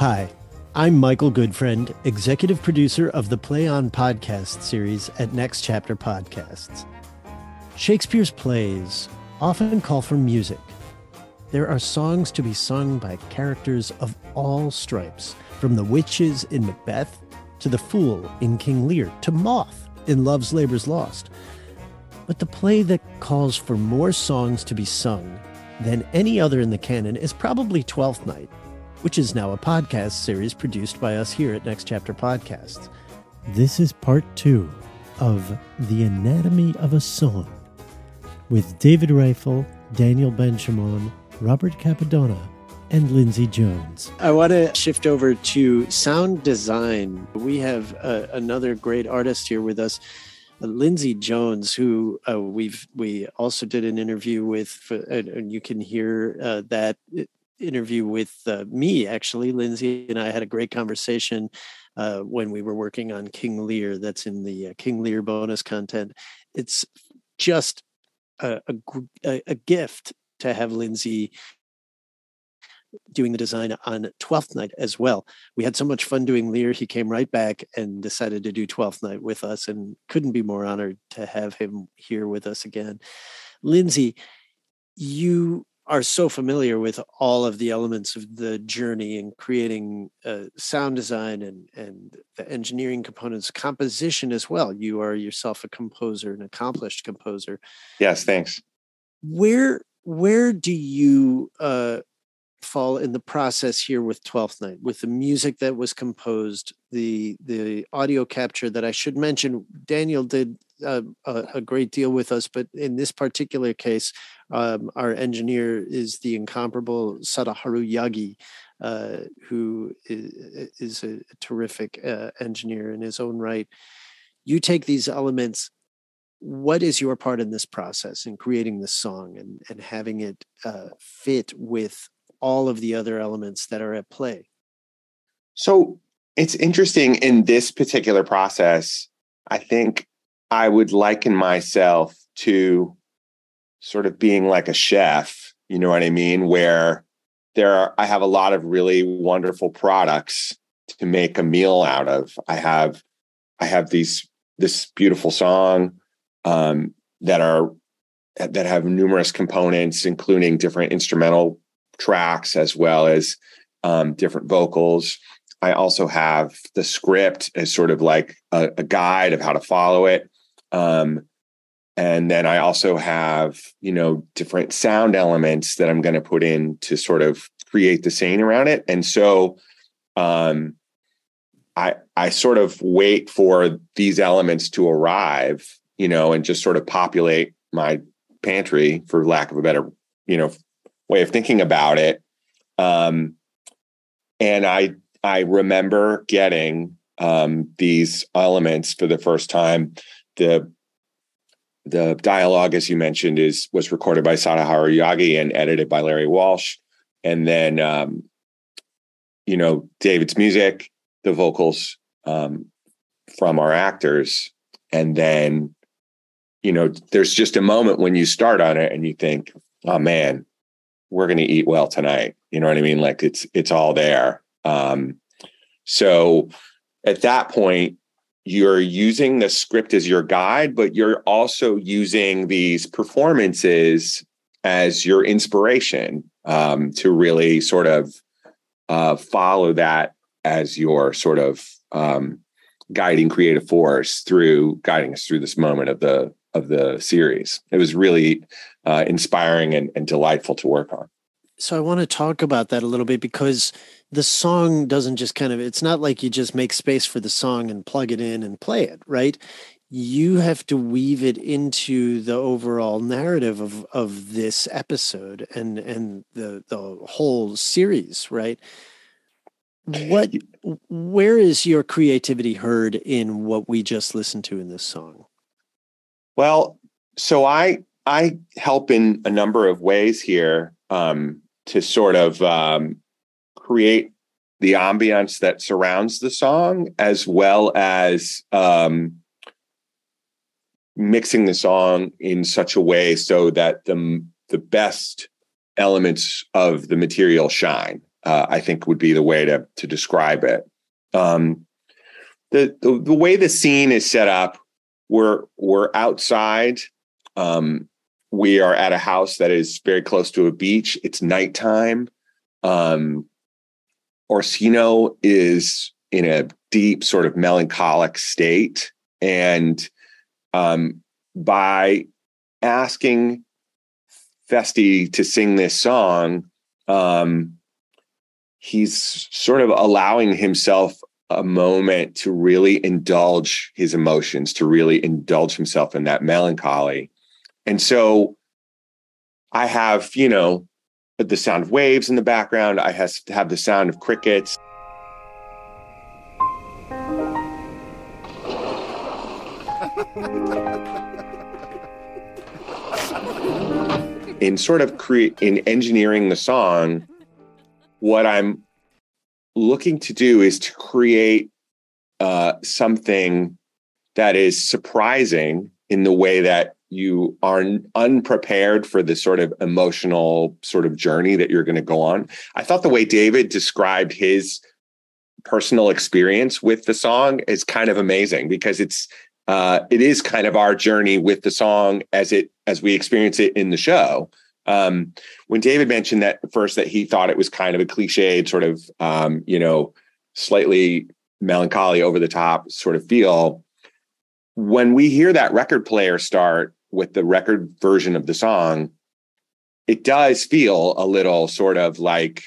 Hi, I'm Michael Goodfriend, executive producer of the Play On podcast series at Next Chapter Podcasts. Shakespeare's plays often call for music. There are songs to be sung by characters of all stripes, from the witches in Macbeth to the fool in King Lear to Moth in Love's Labour's Lost. But the play that calls for more songs to be sung than any other in the canon is probably Twelfth Night which is now a podcast series produced by us here at Next Chapter Podcasts. This is part two of The Anatomy of a Song with David Reiffel, Daniel Benshimon, Robert Cappadona, and Lindsay Jones. I want to shift over to sound design. We have uh, another great artist here with us. Uh, Lindsay Jones, who uh, we've we also did an interview with, for, and you can hear uh, that interview with uh, me actually lindsay and i had a great conversation uh, when we were working on king lear that's in the uh, king lear bonus content. It's just a, a, a gift to have lindsay doing the design on 12th night as well. We had so much fun doing lear he came right back and decided to do 12th night with us and couldn't be more honored to have him here with us again. Lindsay you are so familiar with all of the elements of the journey and creating uh, sound design and and the engineering components composition as well. You are yourself a composer an accomplished composer. Yes thanks. Where where do you uh, fall in the process here with 12th night with the music that was composed the the audio capture that i should mention daniel did uh, a, a, great deal with us but in this particular case um, our engineer is the incomparable sadaharu yagi uh, who is, is a terrific uh, engineer in his own right. You take these elements what is your part in this process in creating this song and, and having it uh, fit with all of the other elements that are at play. So it's interesting in this particular process. I think I would liken myself to sort of being like a chef, you know what I mean? Where there are, I have a lot of really wonderful products to make a meal out of. I have, I have these, this beautiful song um, that are, that have numerous components, including different instrumental tracks as well as um, different vocals. I also have the script as sort of like a, a guide of how to follow it. Um, and then I also have, you know, different sound elements that I'm going to put in to sort of create the scene around it. And so um, I I sort of wait for these elements to arrive, you know, and just sort of populate my pantry, for lack of a better, you know, way of thinking about it. Um, and I I remember getting um, these elements for the first time. The the dialogue, as you mentioned, is was recorded by Sadaharu Yagi and edited by Larry Walsh. And then um, you know, David's music, the vocals um, from our actors. And then, you know, there's just a moment when you start on it and you think, oh man, we're going to eat well tonight. You know what I mean? Like it's it's all there. Um, so at that point, you're using the script as your guide, but you're also using these performances as your inspiration um, to really sort of uh, follow that as your sort of um, guiding creative force through guiding us through this moment of the of the series. It was really uh, inspiring and, and delightful to work on. So I want to talk about that a little bit because the song doesn't just kind of it's not like you just make space for the song and plug it in and play it, right? You have to weave it into the overall narrative of of this episode and and the the whole series, right? What where is your creativity heard in what we just listened to in this song? Well, so I I help in a number of ways here. Um, to sort of um, create the ambiance that surrounds the song, as well as um, mixing the song in such a way so that the the best elements of the material shine. Uh, I think would be the way to to describe it. Um, the, the the way the scene is set up, we're we're outside. Um, we are at a house that is very close to a beach. It's nighttime. Um, Orsino is in a deep, sort of melancholic state. And um, by asking Feste to sing this song, um, he's sort of allowing himself a moment to really indulge his emotions, to really indulge himself in that melancholy. And so I have, you know, the sound of waves in the background. I has have the sound of crickets. in sort of create in engineering the song, what I'm looking to do is to create uh, something that is surprising in the way that you are unprepared for the sort of emotional sort of journey that you're going to go on. I thought the way David described his personal experience with the song is kind of amazing because it's uh, it is kind of our journey with the song as it as we experience it in the show. Um, when David mentioned that first that he thought it was kind of a cliched sort of um, you know slightly melancholy over the top sort of feel when we hear that record player start with the record version of the song, it does feel a little sort of like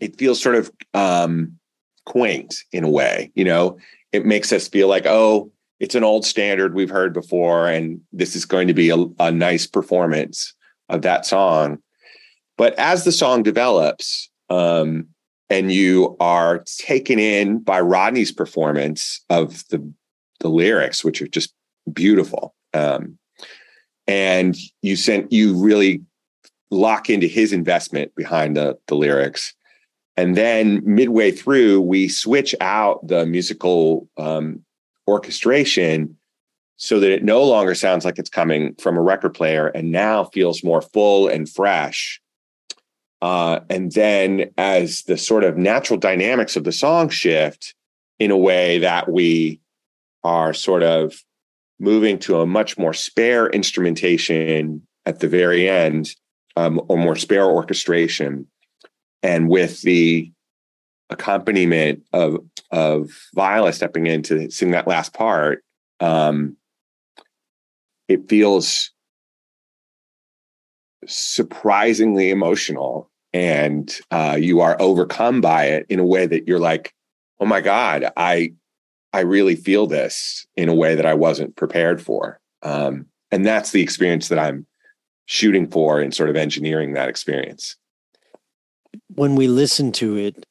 it feels sort of um, quaint in a way. You know, it makes us feel like, oh, it's an old standard we've heard before, and this is going to be a, a nice performance of that song. But as the song develops, um, and you are taken in by Rodney's performance of the the lyrics, which are just beautiful. Um, and you sent you really lock into his investment behind the the lyrics. And then midway through we switch out the musical um, orchestration so that it no longer sounds like it's coming from a record player and now feels more full and fresh. Uh, and then as the sort of natural dynamics of the song shift in a way that we are sort of moving to a much more spare instrumentation at the very end, um, or more spare orchestration, and with the accompaniment of of Viola stepping in to sing that last part, um, it feels surprisingly emotional, and uh, you are overcome by it in a way that you're like, "Oh my god, I I really feel this in a way that I wasn't prepared for. Um, and that's the experience that I'm shooting for and sort of engineering that experience. When we listen to it,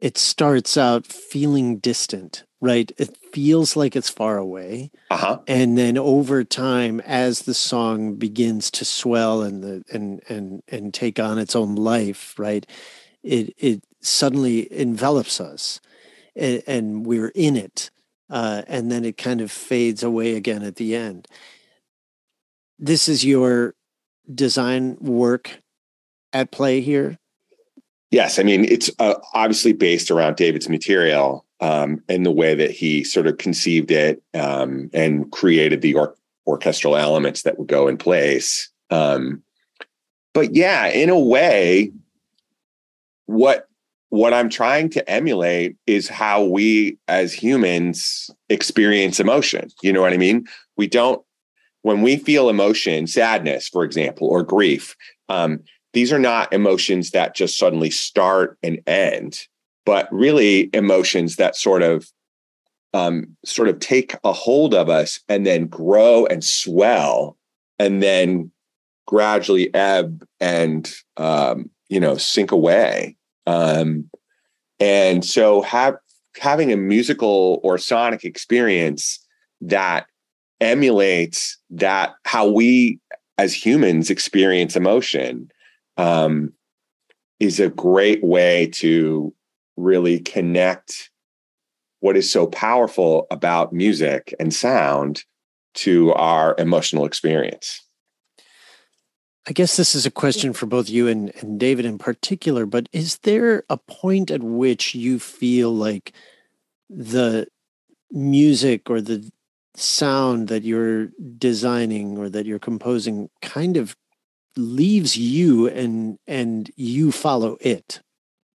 it starts out feeling distant, right? It feels like it's far away. Uh-huh. And then over time, as the song begins to swell and the and and and take on its own life, right? It it suddenly envelops us and, and we're in it uh, and then it kind of fades away again at the end. This is your design work at play here. yes, I mean it's uh, obviously based around David's material um, and the way that he sort of conceived it um, and created the or- orchestral elements that would go in place. Um, but yeah, in a way, what what I'm trying to emulate is how we as humans experience emotion. You know what I mean? We don't when we feel emotion, sadness, for example, or grief. Um, these are not emotions that just suddenly start and end, but really emotions that sort of um, sort of take a hold of us and then grow and swell and then gradually ebb and um, you know sink away um, and so have having a musical or sonic experience that emulates that how we as humans experience emotion um, is a great way to really connect what is so powerful about music and sound to our emotional experience. I guess this is a question for both you and, and David in particular, but is there a point at which you feel like the music or the sound that you're designing or that you're composing kind of leaves you and and you follow it?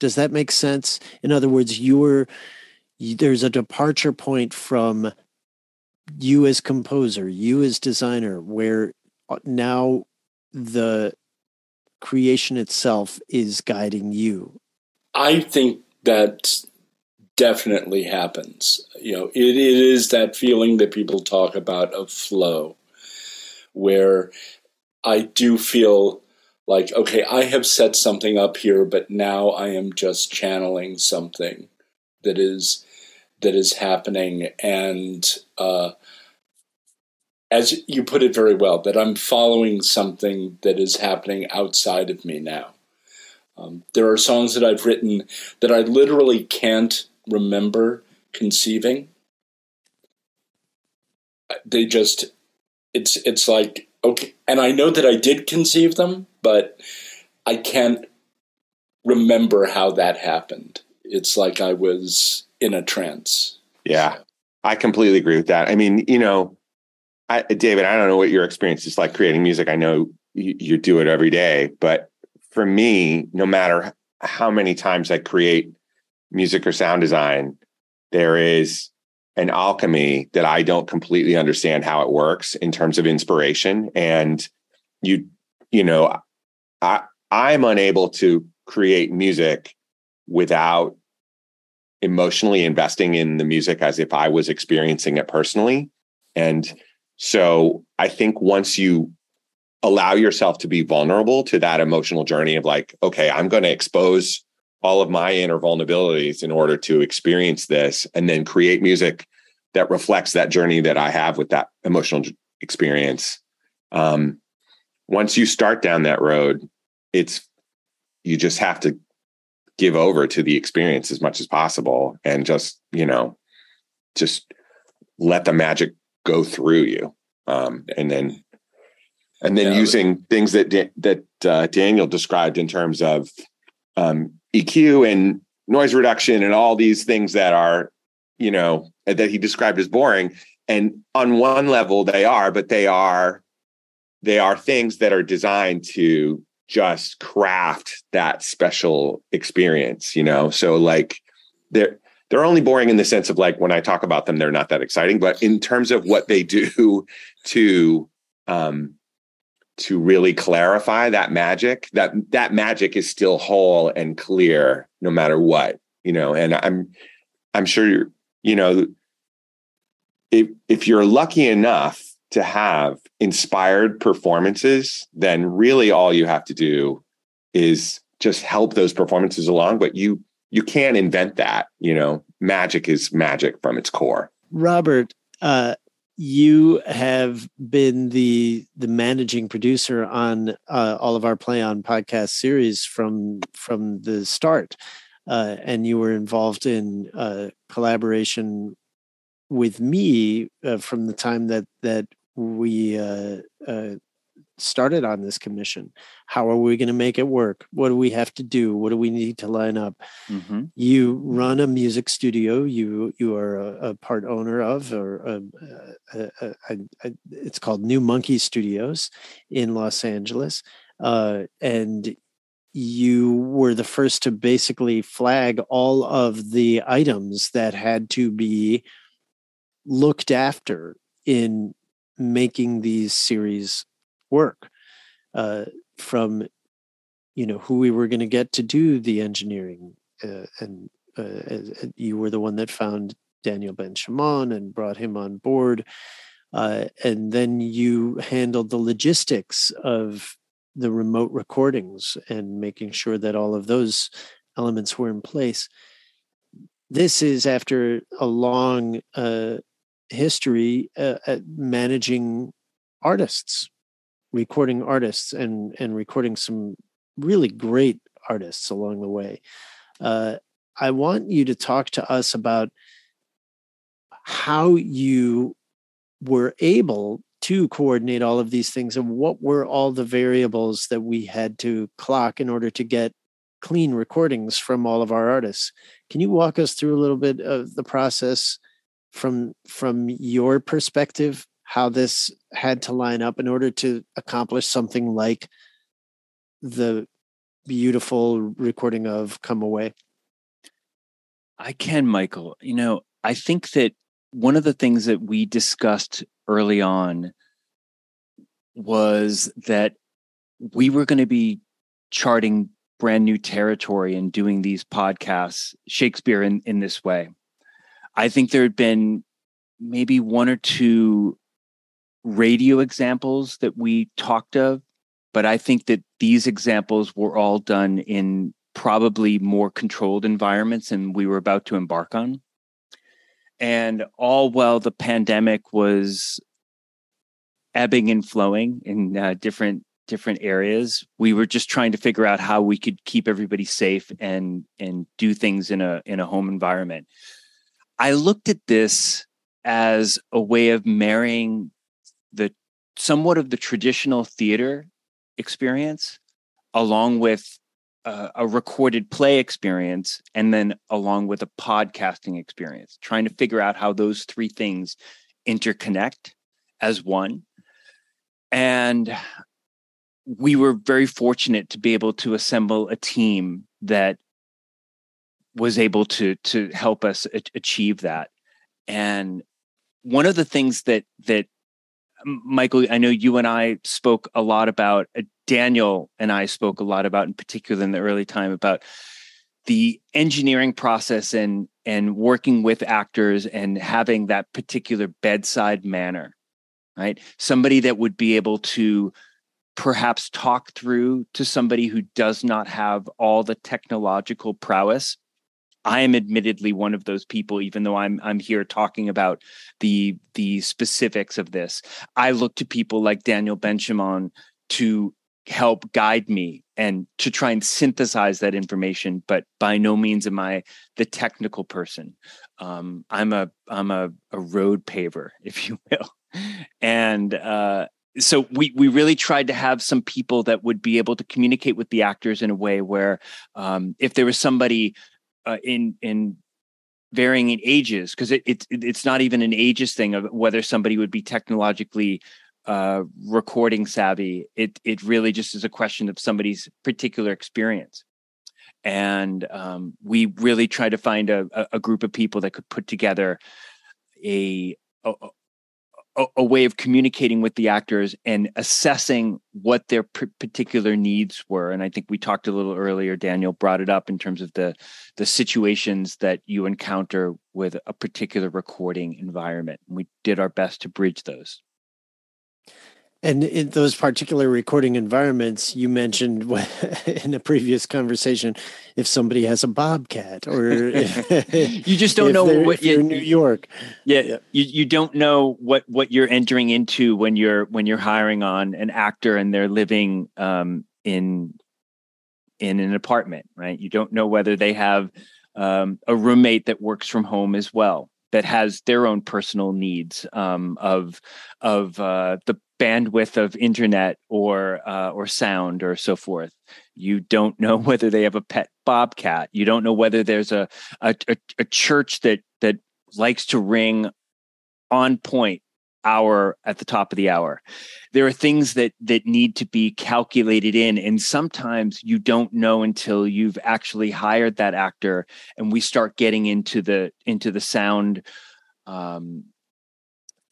Does that make sense? In other words you're there's a departure point from you as composer you as designer where uh, now the creation itself is guiding you. I think that definitely happens. You know it, it is that feeling that people talk about of flow where I do feel like, okay, I have set something up here, but now I am just channeling something that is that is happening. And uh, as you put it very well, that I'm following something that is happening outside of me now. Um, there are songs that I've written that I literally can't remember conceiving. They just, it's it's like okay, and I know that I did conceive them, but I can't remember how that happened. It's like I was in a trance. Yeah, I completely agree with that. I mean, you know, I, David, I don't know what your experience is like creating music. I know you, you do it every day, but for me, no matter how many times I create music or sound design, there is an alchemy that I don't completely understand how it works in terms of inspiration. And you, you know, I I'm unable to create music without emotionally investing in the music as if I was experiencing it personally. And so I think once you allow yourself to be vulnerable to that emotional journey of like, okay, I'm going to expose all of my inner vulnerabilities in order to experience this and then create music that reflects that journey that I have with that emotional experience. Um, once you start down that road, it's you just have to give over to the experience as much as possible and just, you know, just let the magic go through you. Um, and then and then yeah, using things that that uh, Daniel described in terms of um, EQ and noise reduction and all these things that are, you know, that he described as boring. And on one level, they are, but they are they are things that are designed to just craft that special experience. You know, so like they're they're only boring in the sense of like when I talk about them, they're not that exciting. But in terms of what they do to um, to really clarify that magic that that magic is still whole and clear no matter what you know and i'm i'm sure you know if if you're lucky enough to have inspired performances then really all you have to do is just help those performances along but you you can't invent that you know. Magic is magic from its core. Robert uh you have been the the managing producer on uh, all of our play on podcast series from from the start uh, and you were involved in uh, collaboration with me uh, from the time that that we uh, started on this commission. How are we going to make it work? What do we have to do? What do we need to line up? Mm-hmm. You run a music studio. You you are a, a part owner of, or a, a, it's called New Monkey Studios in Los Angeles, uh, and you were the first to basically flag all of the items that had to be looked after in making these series work uh, from you know who we were going to get to do the engineering uh, and uh, you were the one that found daniel Benshimon and brought him on board uh, and then you handled the logistics of the remote recordings and making sure that all of those elements were in place. This is after a long uh, history uh, at managing artists, recording artists, and and recording some really great artists along the way. Uh, I want you to talk to us about how you were able to coordinate all of these things and what were all the variables that we had to clock in order to get clean recordings from all of our artists. Can you walk us through a little bit of the process from from your perspective how this had to line up in order to accomplish something like the beautiful recording of come away. I can michael. You know i think that one of the things that we discussed early on was that we were going to be charting brand new territory and doing these podcasts shakespeare in, in this way. I think there had been maybe one or two radio examples that we talked of, but I think that these examples were all done in probably more controlled environments than we were about to embark on. And all while the pandemic was ebbing and flowing in uh, different different areas, we were just trying to figure out how we could keep everybody safe and and do things in a in a home environment. I looked at this as a way of marrying the somewhat of the traditional theater experience along with uh, a recorded play experience and then along with a podcasting experience trying to figure out how those three things interconnect as one and we were very fortunate to be able to assemble a team that was able to to help us achieve that. And one of the things that that Michael, I know you and I spoke a lot about. Uh, Daniel and I spoke a lot about, in particular, in the early time, about the engineering process and and working with actors and having that particular bedside manner, right? Somebody that would be able to perhaps talk through to somebody who does not have all the technological prowess I am admittedly one of those people, even though I'm I'm here talking about the the specifics of this. I look to people like Daniel Benshimon to help guide me and to try and synthesize that information. But by no means am I the technical person. Um, I'm a I'm a, a road paver, if you will, and uh, so we we really tried to have some people that would be able to communicate with the actors in a way where um, if there was somebody uh, in in varying in ages because it, it it's not even an ages thing of whether somebody would be technologically uh, recording savvy. It it really just is a question of somebody's particular experience, and um, we really try to find a, a group of people that could put together a, a, a, a way of communicating with the actors and assessing what their p- particular needs were. And i think we talked a little earlier daniel brought it up in terms of the the situations that you encounter with a particular recording environment. And we did our best to bridge those and in those particular recording environments, you mentioned in a previous conversation, if somebody has a bobcat, or if, you just don't know what you're in New York. Yeah, yeah, you you don't know what what you're entering into when you're when you're hiring on an actor and they're living um, in in an apartment, right? You don't know whether they have um, a roommate that works from home as well that has their own personal needs um, of of uh, the bandwidth of internet or uh, or sound or so forth. You don't know whether they have a pet bobcat. You don't know whether there's a a, a, a church that that likes to ring on point hour at the top of the hour. There are things that that need to be calculated in and sometimes you don't know until you've actually hired that actor and we start getting into the into the sound um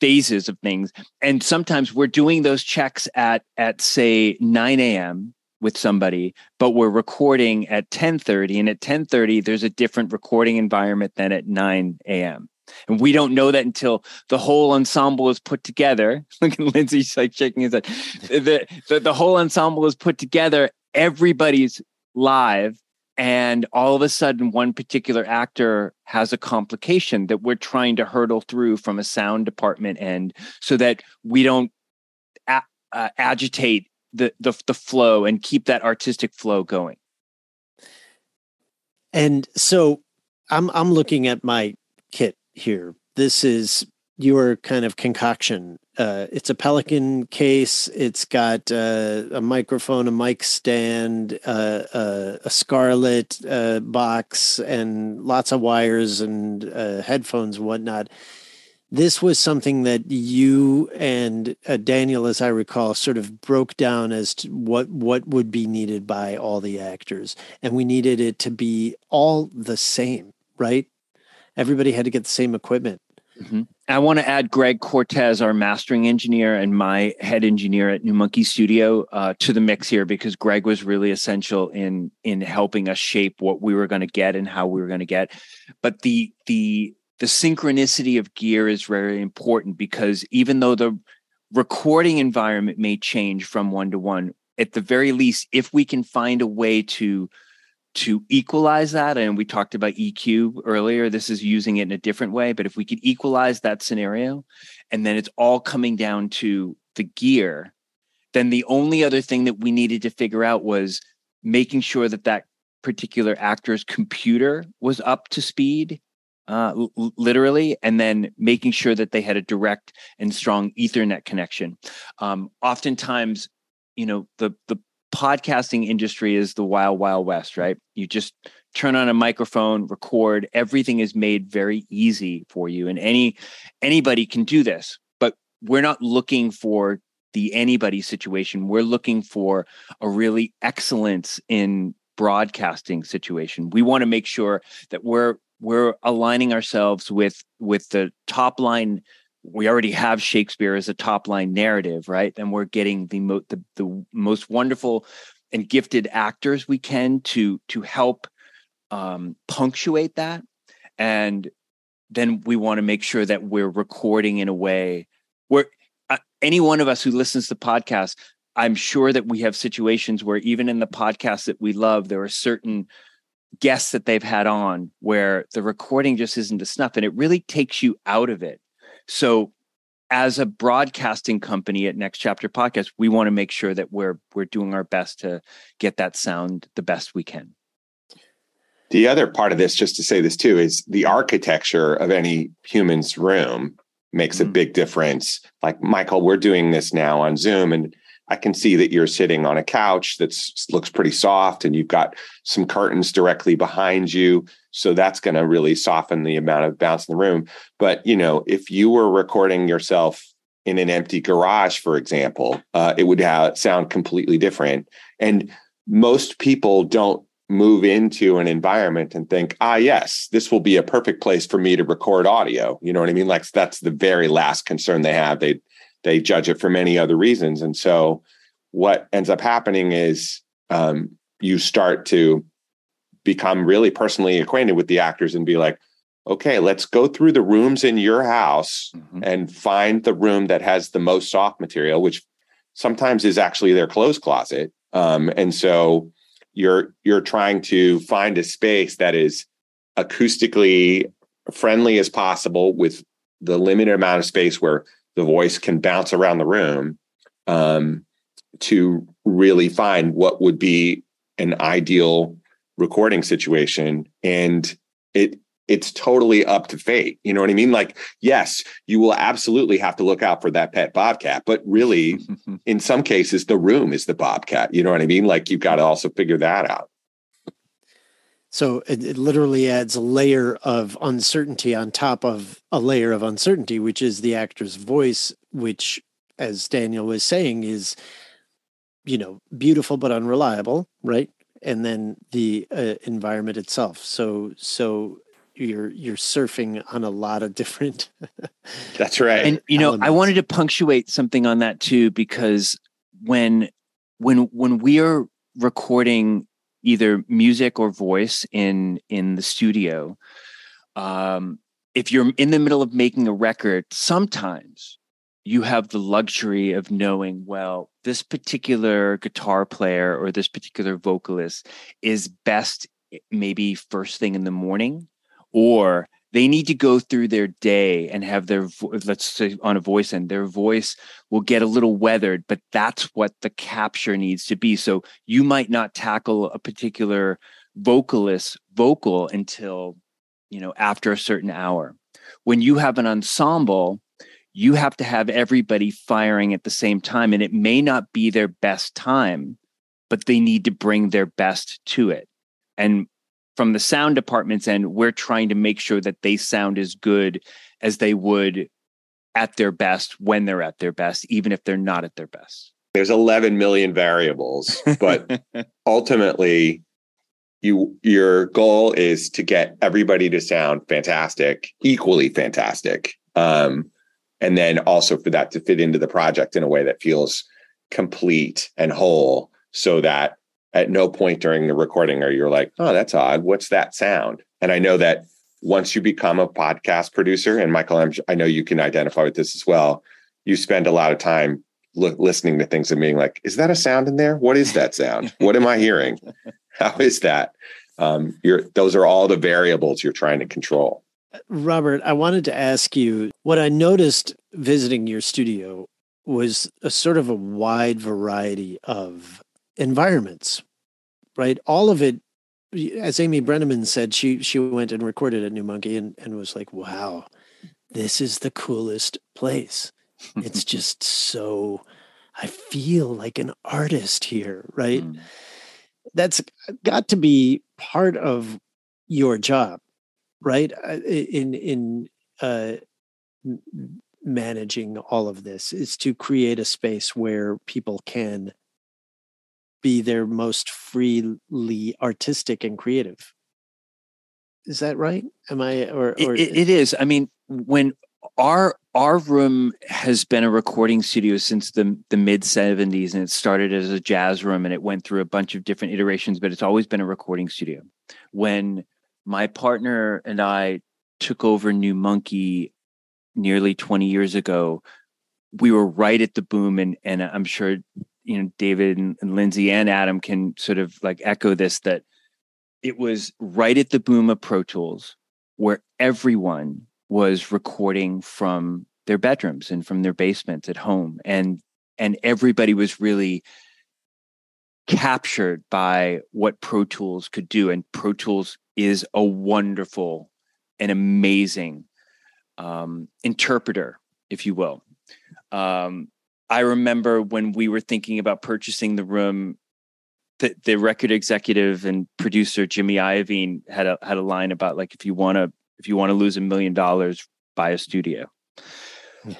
phases of things and sometimes we're doing those checks at at say 9 a.m with somebody but we're recording at 10.30 and at 10.30 there's a different recording environment than at 9 a.m and we don't know that until the whole ensemble is put together. Look at Lindsay's like shaking his head. The, the, the whole ensemble is put together. Everybody's live. And all of a sudden, one particular actor has a complication that we're trying to hurdle through from a sound department end so that we don't a- uh, agitate the, the, the flow and keep that artistic flow going. And so I'm I'm looking at my kit here. This is your kind of concoction. Uh, it's a Pelican case. It's got uh, a microphone, a mic stand, uh, uh a Scarlett uh, box, and lots of wires and uh, headphones and whatnot. This was something that you and Daniel, as I recall, sort of broke down as to what what would be needed by all the actors, and we needed it to be all the same, right? everybody had to get the same equipment. Mm-hmm. I want to add Greg Cortez, our mastering engineer and my head engineer at New Monkey Studio, uh, to the mix here because Greg was really essential in in helping us shape what we were going to get and how we were going to get. But the the the synchronicity of gear is very important because even though the recording environment may change from one to one, at the very least, if we can find a way to to equalize that and we talked about eq earlier this is using it in a different way but if we could equalize that scenario and then it's all coming down to the gear then the only other thing that we needed to figure out was making sure that that particular actor's computer was up to speed uh, l- literally, and then making sure that they had a direct and strong Ethernet connection. Um, oftentimes, you know, the the podcasting industry is the wild wild west right? You just turn on a microphone record everything is made very easy for you and any anybody can do this but we're not looking for the anybody situation. We're looking for a really excellence in broadcasting situation. We want to make sure that we're we're aligning ourselves with with the top line we already have Shakespeare as a top line narrative, right? And we're getting the, mo- the the most wonderful and gifted actors we can to to help um, punctuate that, and then we want to make sure that we're recording in a way where uh, any one of us who listens to podcasts, I'm sure that we have situations where even in the podcast that we love, there are certain guests that they've had on where the recording just isn't a snuff, and it really takes you out of it so as a broadcasting company at Next Chapter Podcast, we want to make sure that we're we're doing our best to get that sound the best we can. The other part of this, just to say this too, is the architecture of any human's room makes mm-hmm. a big difference. Like Michael, we're doing this now on Zoom, and I can see that you're sitting on a couch that looks pretty soft and you've got some curtains directly behind you. So that's going to really soften the amount of bounce in the room. But, you know, if you were recording yourself in an empty garage, for example, uh, it would have, sound completely different. And most people don't move into an environment and think, ah, yes, this will be a perfect place for me to record audio. You know what I mean? Like that's the very last concern they have. They they judge it for many other reasons. And so what ends up happening is um, you start to become really personally acquainted with the actors and be like, okay, let's go through the rooms in your house mm-hmm. and find the room that has the most soft material, which sometimes is actually their clothes closet. Um, and so you're you're trying to find a space that is acoustically friendly as possible with the limited amount of space where the voice can bounce around the room um, to really find what would be an ideal recording situation. And it it's totally up to fate. You know what I mean? Like, yes, you will absolutely have to look out for that pet bobcat, but really, in some cases, the room is the bobcat. You know what I mean? Like, you've got to also figure that out. So it, it, literally adds a layer of uncertainty on top of a layer of uncertainty, which is the actor's voice, which, as Daniel was saying, is, you know, beautiful but unreliable, right? And then the uh, environment itself. So, so you're you're surfing on a lot of different. That's right. And you know, elements. I wanted to punctuate something on that too because when when when we are recording either music or voice in in the studio um, if you're in the middle of making a record sometimes you have the luxury of knowing well this particular guitar player or this particular vocalist is best eh, maybe first thing in the morning or they need to go through their day and have their let's say on a voice end their voice will get a little weathered but that's what the capture needs to be. So you might not tackle a particular vocalist vocal until you know after a certain hour. When you have an ensemble you have to have everybody firing at the same time and it may not be their best time but they need to bring their best to it and from the sound department's end, we're trying to make sure that they sound as good as they would at their best when they're at their best, even if they're not at their best. There's 11 million variables, but ultimately, you your goal is to get everybody to sound fantastic, equally fantastic, um, and then also for that to fit into the project in a way that feels complete and whole, so that at no point during the recording are you like, oh, that's odd. What's that sound? And I know that once you become a podcast producer, and Michael, I'm, i know you can identify with this as well. You spend a lot of time lo- listening to things and being like, is that a sound in there? What is that sound? what am I hearing? How is that? Um, you're, those are all the variables you're trying to control. Robert, I wanted to ask you what I noticed visiting your studio was a sort of a wide variety of environments, right? All of it, as Amy Brenneman said, she she went and recorded at New Monkey and, and was like, wow, this is the coolest place. It's just so I feel like an artist here, right? Mm. That's got to be part of your job, right? Uh, in in uh, managing all of this is to create a space where people can be their most freely artistic and creative. Is that right? Am I or, or it, it is? I mean, when our our room has been a recording studio since the the mid 70s and it started as a jazz room and it went through a bunch of different iterations but it's always been a recording studio when my partner and I took over New Monkey nearly 20 years ago. We were right at the boom and and I'm sure you know David and, and Lindsay and Adam can sort of like echo this that it was right at the boom of Pro Tools where everyone was recording from their bedrooms and from their basements at home and and everybody was really captured by what Pro Tools could do and Pro Tools is a wonderful and amazing um, interpreter if you will um, I remember when we were thinking about purchasing the room, the, the record executive and producer Jimmy Iovine had a had a line about like if you want to if you want to lose a million dollars, buy a studio.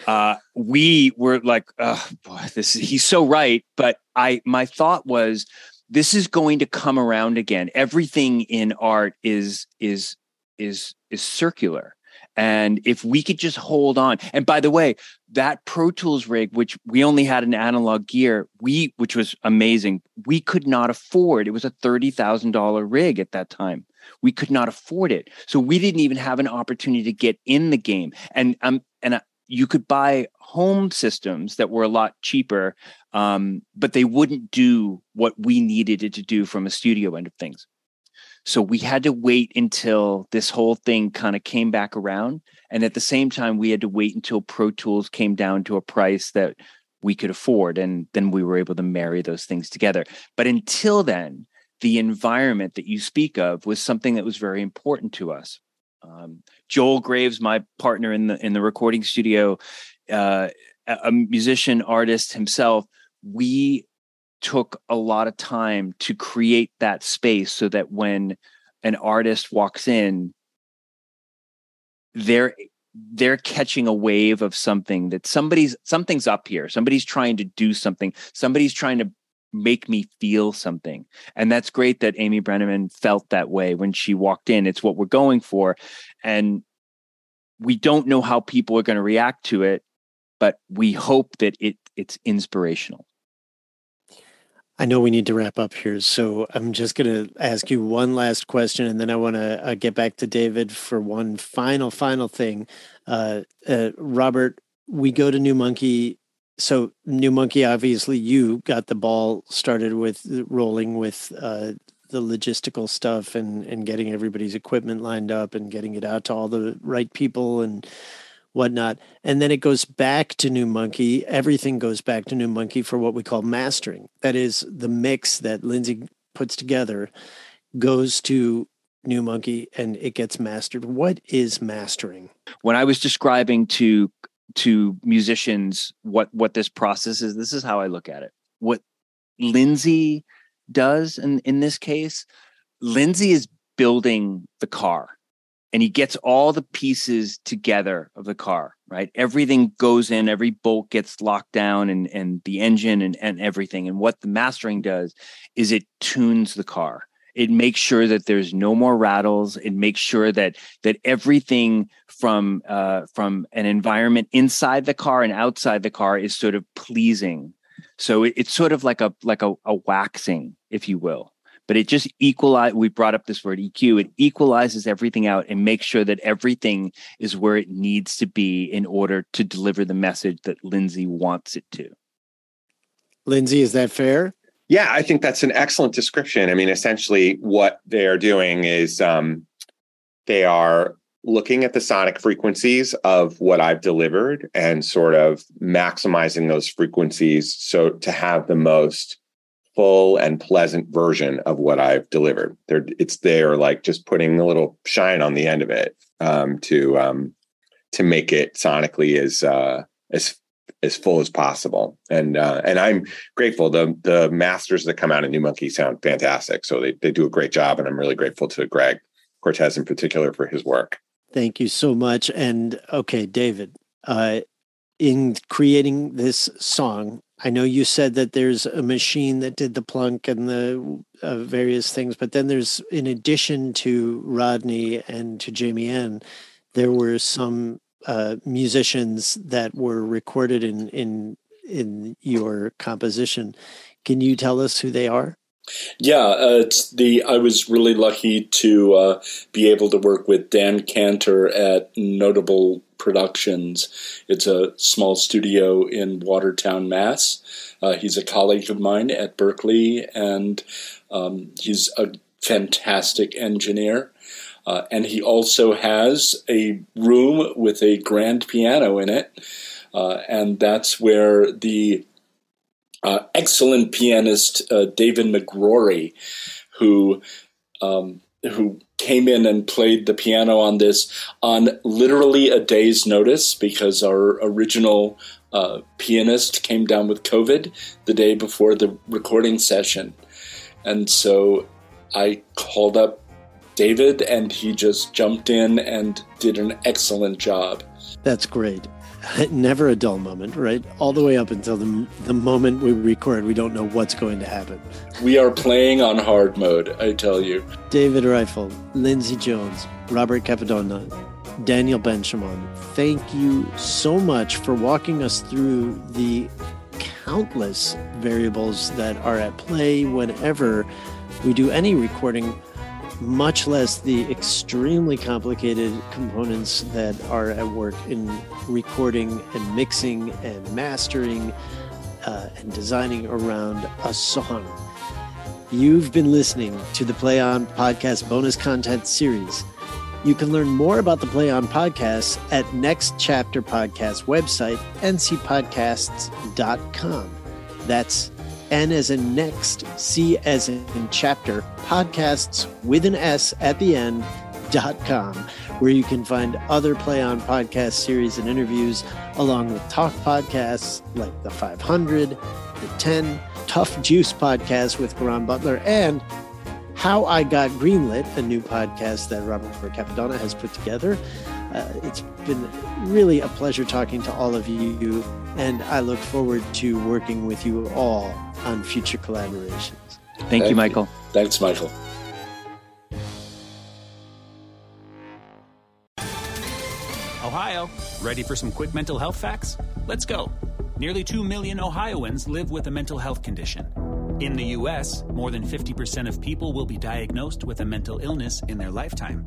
Uh, we were like, oh, boy, this is, he's so right. But I my thought was this is going to come around again. Everything in art is is is is circular and if we could just hold on, and by the way, that Pro Tools rig, which we only had an analog gear, we which was amazing, we could not afford. It was a thirty thousand dollar rig at that time. We could not afford it, so we didn't even have an opportunity to get in the game. And um, and you could buy home systems that were a lot cheaper, um, but they wouldn't do what we needed it to do from a studio end of things. So we had to wait until this whole thing kind of came back around. And at the same time, we had to wait until Pro Tools came down to a price that we could afford. And then we were able to marry those things together. But until then, the environment that you speak of was something that was very important to us. Um, Joel Graves, my partner in the in the recording studio, uh, a musician artist himself, we took a lot of time to create that space so that when an artist walks in, they're they're catching a wave of something that somebody's something's up here. Somebody's trying to do something. Somebody's trying to make me feel something and that's great that amy brenneman felt that way when she walked in it's what we're going for and we don't know how people are going to react to it but we hope that it it's inspirational I know we need to wrap up here, so I'm just going to ask you one last question, and then I want to uh, get back to David for one final, final thing. Uh, uh, Robert, we go to New Monkey. So, New Monkey, obviously, you got the ball started with rolling with uh, the logistical stuff and and getting everybody's equipment lined up and getting it out to all the right people and whatnot. And then it goes back to New Monkey. Everything goes back to New Monkey for what we call mastering. That is the mix that Lindsay puts together goes to New Monkey and it gets mastered. What is mastering? When I was describing to to musicians what what this process is, this is how I look at it. What Lindsay does in in this case, Lindsay is building the car and he gets all the pieces together of the car right? Everything goes in every bolt gets locked down and and the engine and, and everything. And what the mastering does is it tunes the car it makes sure that there's no more rattles. It makes sure that that everything from uh, from an environment inside the car and outside the car is sort of pleasing. So it, it's sort of like a like a, a waxing if you will. But it just equalize we brought up this word eq it equalizes everything out and makes sure that everything is where it needs to be in order to deliver the message that lindsay wants it to. Lindsay is that fair yeah i think that's an excellent description i mean essentially what they are doing is um, they are looking at the sonic frequencies of what I've delivered and sort of maximizing those frequencies so to have the most full and pleasant version of what I've delivered. There, it's there, like just putting a little shine on the end of it um, to um, to make it sonically as uh, as as full as possible. And uh, and I'm grateful. The the masters that come out of New Monkey sound fantastic. So they they do a great job, and I'm really grateful to Greg Cortez in particular for his work. Thank you so much. And okay, David, uh, in creating this song, I know you said that there's a machine that did the plunk and the uh, various things, but then there's, in addition to Rodney and to Jamie Ann, there were some uh, musicians that were recorded in in in your composition. Can you tell us who they are? Yeah, uh, it's the I was really lucky to uh, be able to work with Dan Cantor at Notable Productions. It's a small studio in Watertown, Mass. Uh, he's a colleague of mine at Berklee, and um, he's a fantastic engineer. Uh, and he also has a room with a grand piano in it, uh, and that's where the uh, excellent pianist uh, David McGrory, who um, who came in and played the piano on this on literally a day's notice because our original uh, pianist came down with COVID the day before the recording session, and so I called up David, and he just jumped in and did an excellent job. That's great. never a dull moment, right? All the way up until the, the moment we record, we don't know what's going to happen. We are playing on hard mode, I tell you. David Reiffel, Lindsay Jones, Robert Cappadona, Daniel Benshimon, thank you so much for walking us through the countless variables that are at play whenever we do any recording much less the extremely complicated components that are at work in recording and mixing and mastering uh, and designing around a song. You've been listening to the Play On Podcast bonus content series. You can learn more about the Play On podcast at Next Chapter Podcast website, ncpodcasts.com. That's N as in next, C as in chapter, podcasts with an S at the end, play.on.com, where you can find other Play On podcast series and interviews, along with talk podcasts like the 500, the 10, Tough Juice podcast with Karan Butler, and How I Got Greenlit, a new podcast that Robert Cappadona has put together. Uh, it's been really a pleasure talking to all of you, and I look forward to working with you all on future collaborations. Thank, Thank you, you. Michael. Thanks, Michael. Ohio, ready for some quick mental health facts? Let's go. Nearly 2 million Ohioans live with a mental health condition. In the U.S., more than 50% of people will be diagnosed with a mental illness in their lifetime.